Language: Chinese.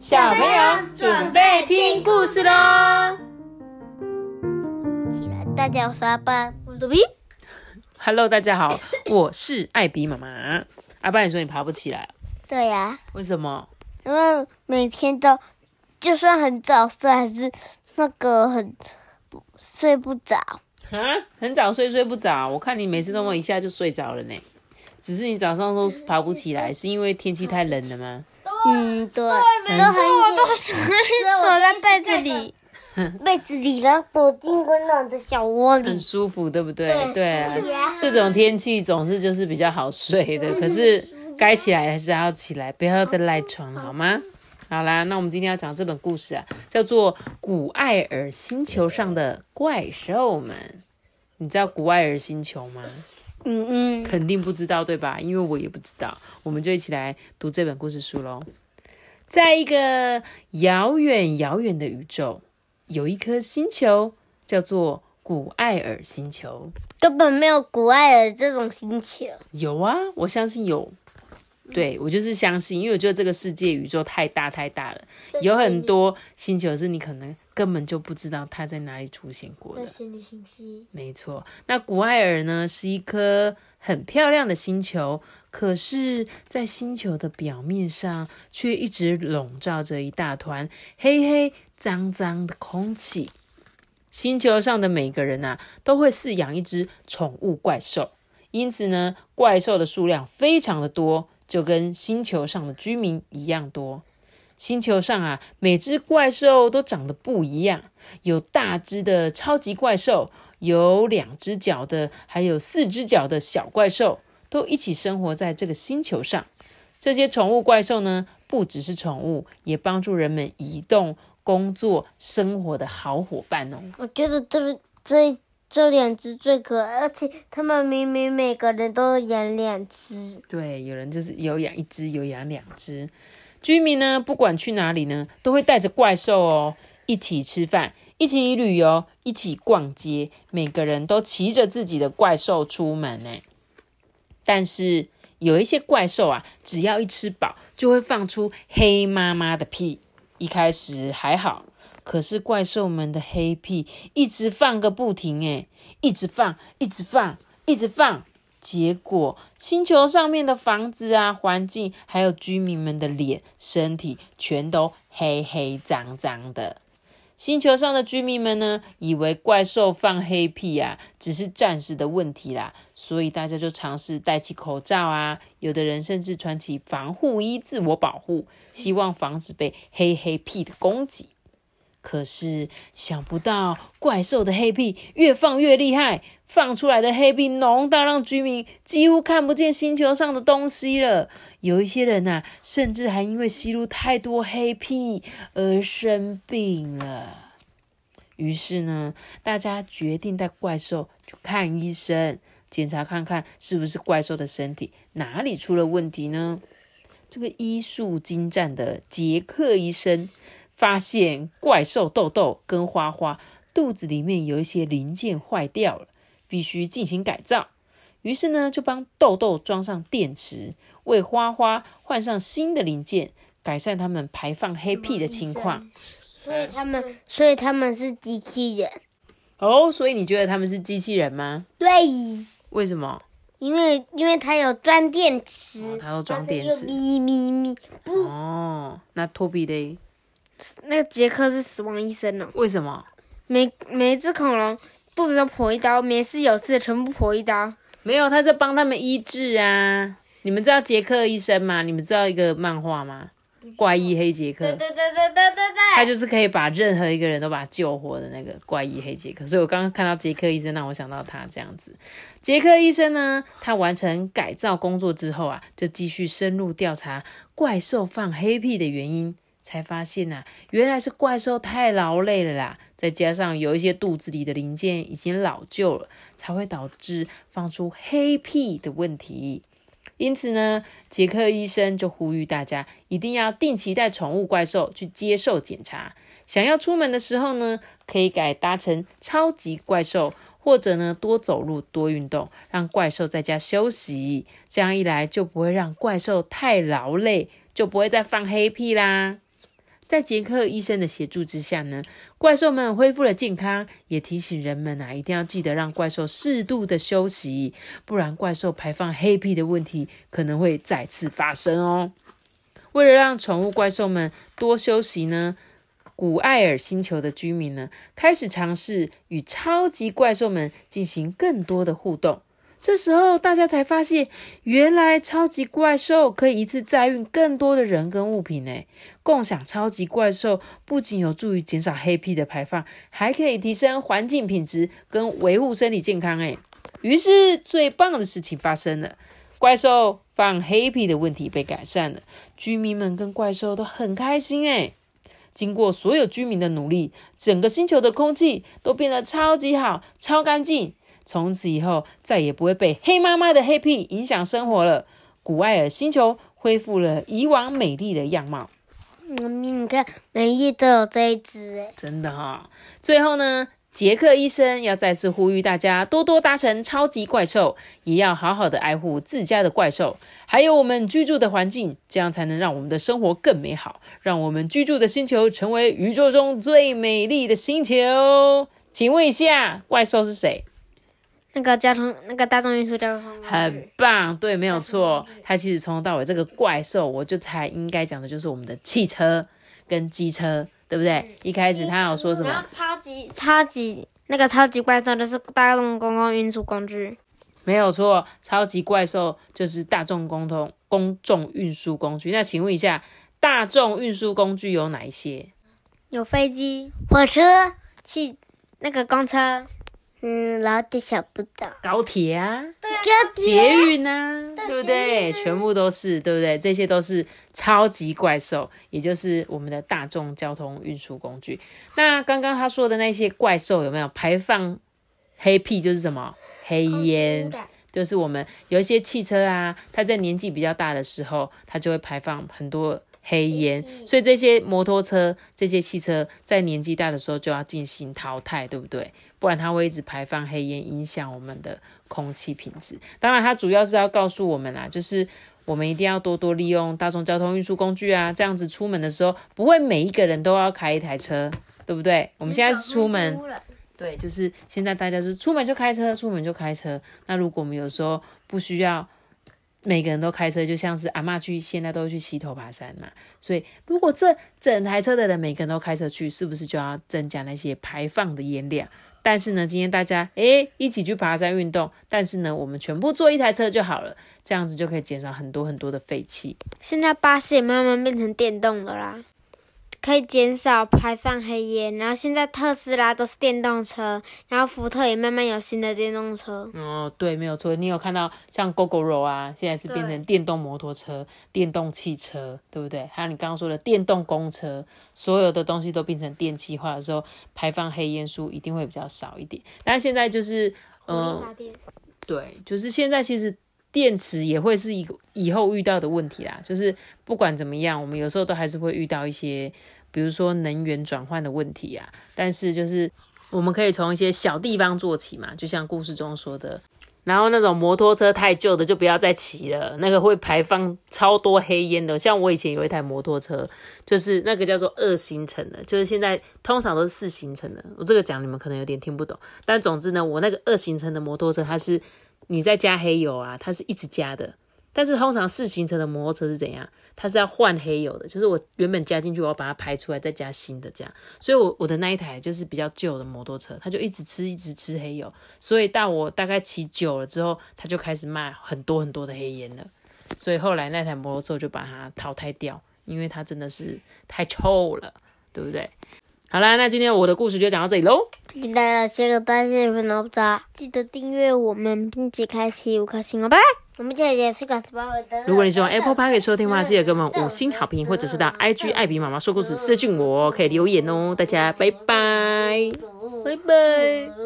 小朋友准备听故事喽！起来，大家好，我是阿爸，我是比。Hello，大家好，我是艾比妈妈。阿爸，你说你爬不起来，对呀、为什么？因为每天都就算很早睡，还是那个很不睡不着。啊，很早睡睡不着，我看你每次都么一下就睡着了呢。只是你早上都爬不起来，是因为天气太冷了吗？嗯，对，都很我都想躲在 被子里，被子里，然后躲进温暖的小窝里很。舒服，对不对？对对啊这种天气总是就是比较好睡的，可是该起来还是要起来，不要再赖床了，好吗？好啦，那我们今天要讲这本故事啊，叫做《古艾尔星球上的怪兽们》。你知道古艾尔星球吗？嗯嗯，肯定不知道，对吧？因为我也不知道，我们就一起来读这本故事书喽。在一个遥远遥远的宇宙，有一颗星球叫做古艾尔星球。根本没有古艾尔这种星球。有啊，我相信有。对我就是相信，因为我觉得这个世界宇宙太大太大了，有很多星球是你可能根本就不知道它在哪里出现过的。没错，那古艾尔呢是一颗很漂亮的星球，可是，在星球的表面上却一直笼罩着一大团黑黑脏脏的空气。星球上的每个人啊，都会饲养一只宠物怪兽，因此呢，怪兽的数量非常的多，就跟星球上的居民一样多。星球上啊，每只怪兽都长得不一样，有大只的超级怪兽，有两只脚的，还有四只脚的小怪兽，都一起生活在这个星球上。这些宠物怪兽呢，不只是宠物，也帮助人们移动、工作、生活的好伙伴哦。我觉得这这这两只最可爱，而且他们明明每个人都养两只。对，有人就是有养一只，有养两只。居民呢，不管去哪里呢，都会带着怪兽哦，一起吃饭，一起旅游，一起逛街。每个人都骑着自己的怪兽出门呢。但是有一些怪兽啊，只要一吃饱，就会放出黑妈妈的屁。一开始还好，可是怪兽们的黑屁一直放个不停，诶，一直放，一直放，一直放。结果，星球上面的房子啊、环境，还有居民们的脸、身体，全都黑黑脏脏的。星球上的居民们呢，以为怪兽放黑屁啊，只是暂时的问题啦，所以大家就尝试戴起口罩啊，有的人甚至穿起防护衣自我保护，希望防止被黑黑屁的攻击。可是想不到，怪兽的黑屁越放越厉害，放出来的黑屁浓到让居民几乎看不见星球上的东西了。有一些人呐、甚至还因为吸入太多黑屁而生病了。于是呢，大家决定带怪兽去看医生，检查看看是不是怪兽的身体哪里出了问题呢？这个医术精湛的杰克医生。发现怪兽豆豆跟花花肚子里面有一些零件坏掉了，必须进行改造。于是呢，就帮豆豆装上电池，为花花换上新的零件，改善他们排放黑屁的情况。所以他们，所以他们是机器人。哦，所以你觉得他们是机器人吗？对，为什么？因为因为它有装电池，它都装电池。咪咪咪，不，哦，那托比嘞？那个杰克是死亡医生哦，为什么？每每一只恐龙肚子都破一刀，没事有事的全部破一刀。没有，他在帮他们医治啊。你们知道杰克医生吗？你们知道一个漫画吗？怪医黑杰克。对对对对对对对，他就是可以把任何一个人都把他救活的那个怪医黑杰克，所以我刚刚看到杰克医生，让我想到他这样子。杰克医生呢，他完成改造工作之后啊，就继续深入调查怪兽放黑屁的原因，才发现啊，原来是怪兽太劳累了啦，再加上有一些肚子里的零件已经老旧了，才会导致放出黑屁的问题。因此呢，杰克医生就呼吁大家一定要定期带宠物怪兽去接受检查。想要出门的时候呢，可以改搭乘超级怪兽，或者呢多走路、多运动，让怪兽在家休息。这样一来，就不会让怪兽太劳累，就不会再放黑屁啦。在杰克医生的协助之下呢，怪兽们恢复了健康，也提醒人们啊，一定要记得让怪兽适度的休息，不然怪兽排放黑屁的问题可能会再次发生哦。为了让宠物怪兽们多休息呢，古艾尔星球的居民呢，开始尝试与超级怪兽们进行更多的互动。这时候，大家才发现，原来超级怪兽可以一次载运更多的人跟物品呢。共享超级怪兽不仅有助于减少黑屁的排放，还可以提升环境品质跟维护身体健康。哎，于是最棒的事情发生了，怪兽放黑屁的问题被改善了，居民们跟怪兽都很开心。哎，经过所有居民的努力，整个星球的空气都变得超级好、超干净。从此以后，再也不会被黑妈妈的黑屁影响生活了。古艾尔星球恢复了以往美丽的样貌。妈咪，你看，每一都有这一只哎，真的哈。最后呢，杰克医生要再次呼吁大家多多搭乘超级怪兽，也要好好的爱护自家的怪兽，还有我们居住的环境，这样才能让我们的生活更美好，让我们居住的星球成为宇宙中最美丽的星球。请问一下，怪兽是谁？那个交通，那个大众运输交通，很棒，对，没有错。它其实从头到尾这个怪兽，我就才应该讲的就是我们的汽车跟机车，对不对？一开始他有说什么？超级超级那个超级怪兽就是大众公共运输工具，没有错。超级怪兽就是大众公通公众运输工具。那请问一下，大众运输工具有哪一些？有飞机、火车、汽那个公车。嗯，老点想不到高铁啊，高捷运啊，对不对？全部都是，对不对？这些都是超级怪兽，也就是我们的大众交通运输工具。那刚刚他说的那些怪兽有没有排放黑屁？就是什么黑烟？就是我们有一些汽车啊，它在年纪比较大的时候，它就会排放很多。黑烟，所以这些摩托车、这些汽车在年纪大的时候就要进行淘汰，对不对？不然它会一直排放黑烟，影响我们的空气品质。当然，它主要是要告诉我们啊，就是我们一定要多多利用大众交通运输工具啊，这样子出门的时候不会每一个人都要开一台车，对不对？我们现在是出门，对，就是现在大家是出门就开车，出门就开车。那如果我们有时候不需要。每个人都开车，就像是阿妈去，现在都去溪头爬山嘛。所以，如果这整台车的人每个人都开车去，是不是就要增加那些排放的烟量？但是呢，今天大家诶一起去爬山运动，但是呢，我们全部坐一台车就好了，这样子就可以减少很多很多的废气。现在巴士也慢慢变成电动的啦。可以减少排放黑烟，然后现在特斯拉都是电动车，然后福特也慢慢有新的电动车。哦，对，没有错。你有看到像 GoGoRo 啊，现在是变成电动摩托车、电动汽车，对不对？还有你刚刚说的电动公车，所有的东西都变成电气化的时候，排放黑烟数一定会比较少一点。但现在就是，嗯，对，就是现在其实电池也会是一个以后遇到的问题啦。就是不管怎么样，我们有时候都还是会遇到一些。比如说能源转换的问题啊，但是就是我们可以从一些小地方做起嘛，就像故事中说的，然后那种摩托车太旧的就不要再骑了，那个会排放超多黑烟的。像我以前有一台摩托车，就是那个叫做二行程的，就是现在通常都是四行程的。我这个讲你们可能有点听不懂，但总之呢，我那个二行程的摩托车，它是你在加黑油啊，它是一直加的。但是通常四行程的摩托车是怎样？它是要换黑油的，就是我原本加进去，我要把它排出来，再加新的这样。所以，我我的那一台就是比较旧的摩托车，它就一直吃，一直吃黑油。所以到我大概骑久了之后，它就开始卖很多很多的黑烟了。所以后来那台摩托车就把它淘汰掉，因为它真的是太臭了，对不对？好啦，那今天我的故事就讲到这里喽。记得谢个大谢粉老大，记得订阅我们，并且开启五颗星哦，拜拜。我们这也是个十八的。如果你喜欢 Apple Park 收听的话，记得给我们五星好评，或者是到 IG 艾比妈妈说故事私信我，可以留言哦。大家拜拜，拜拜。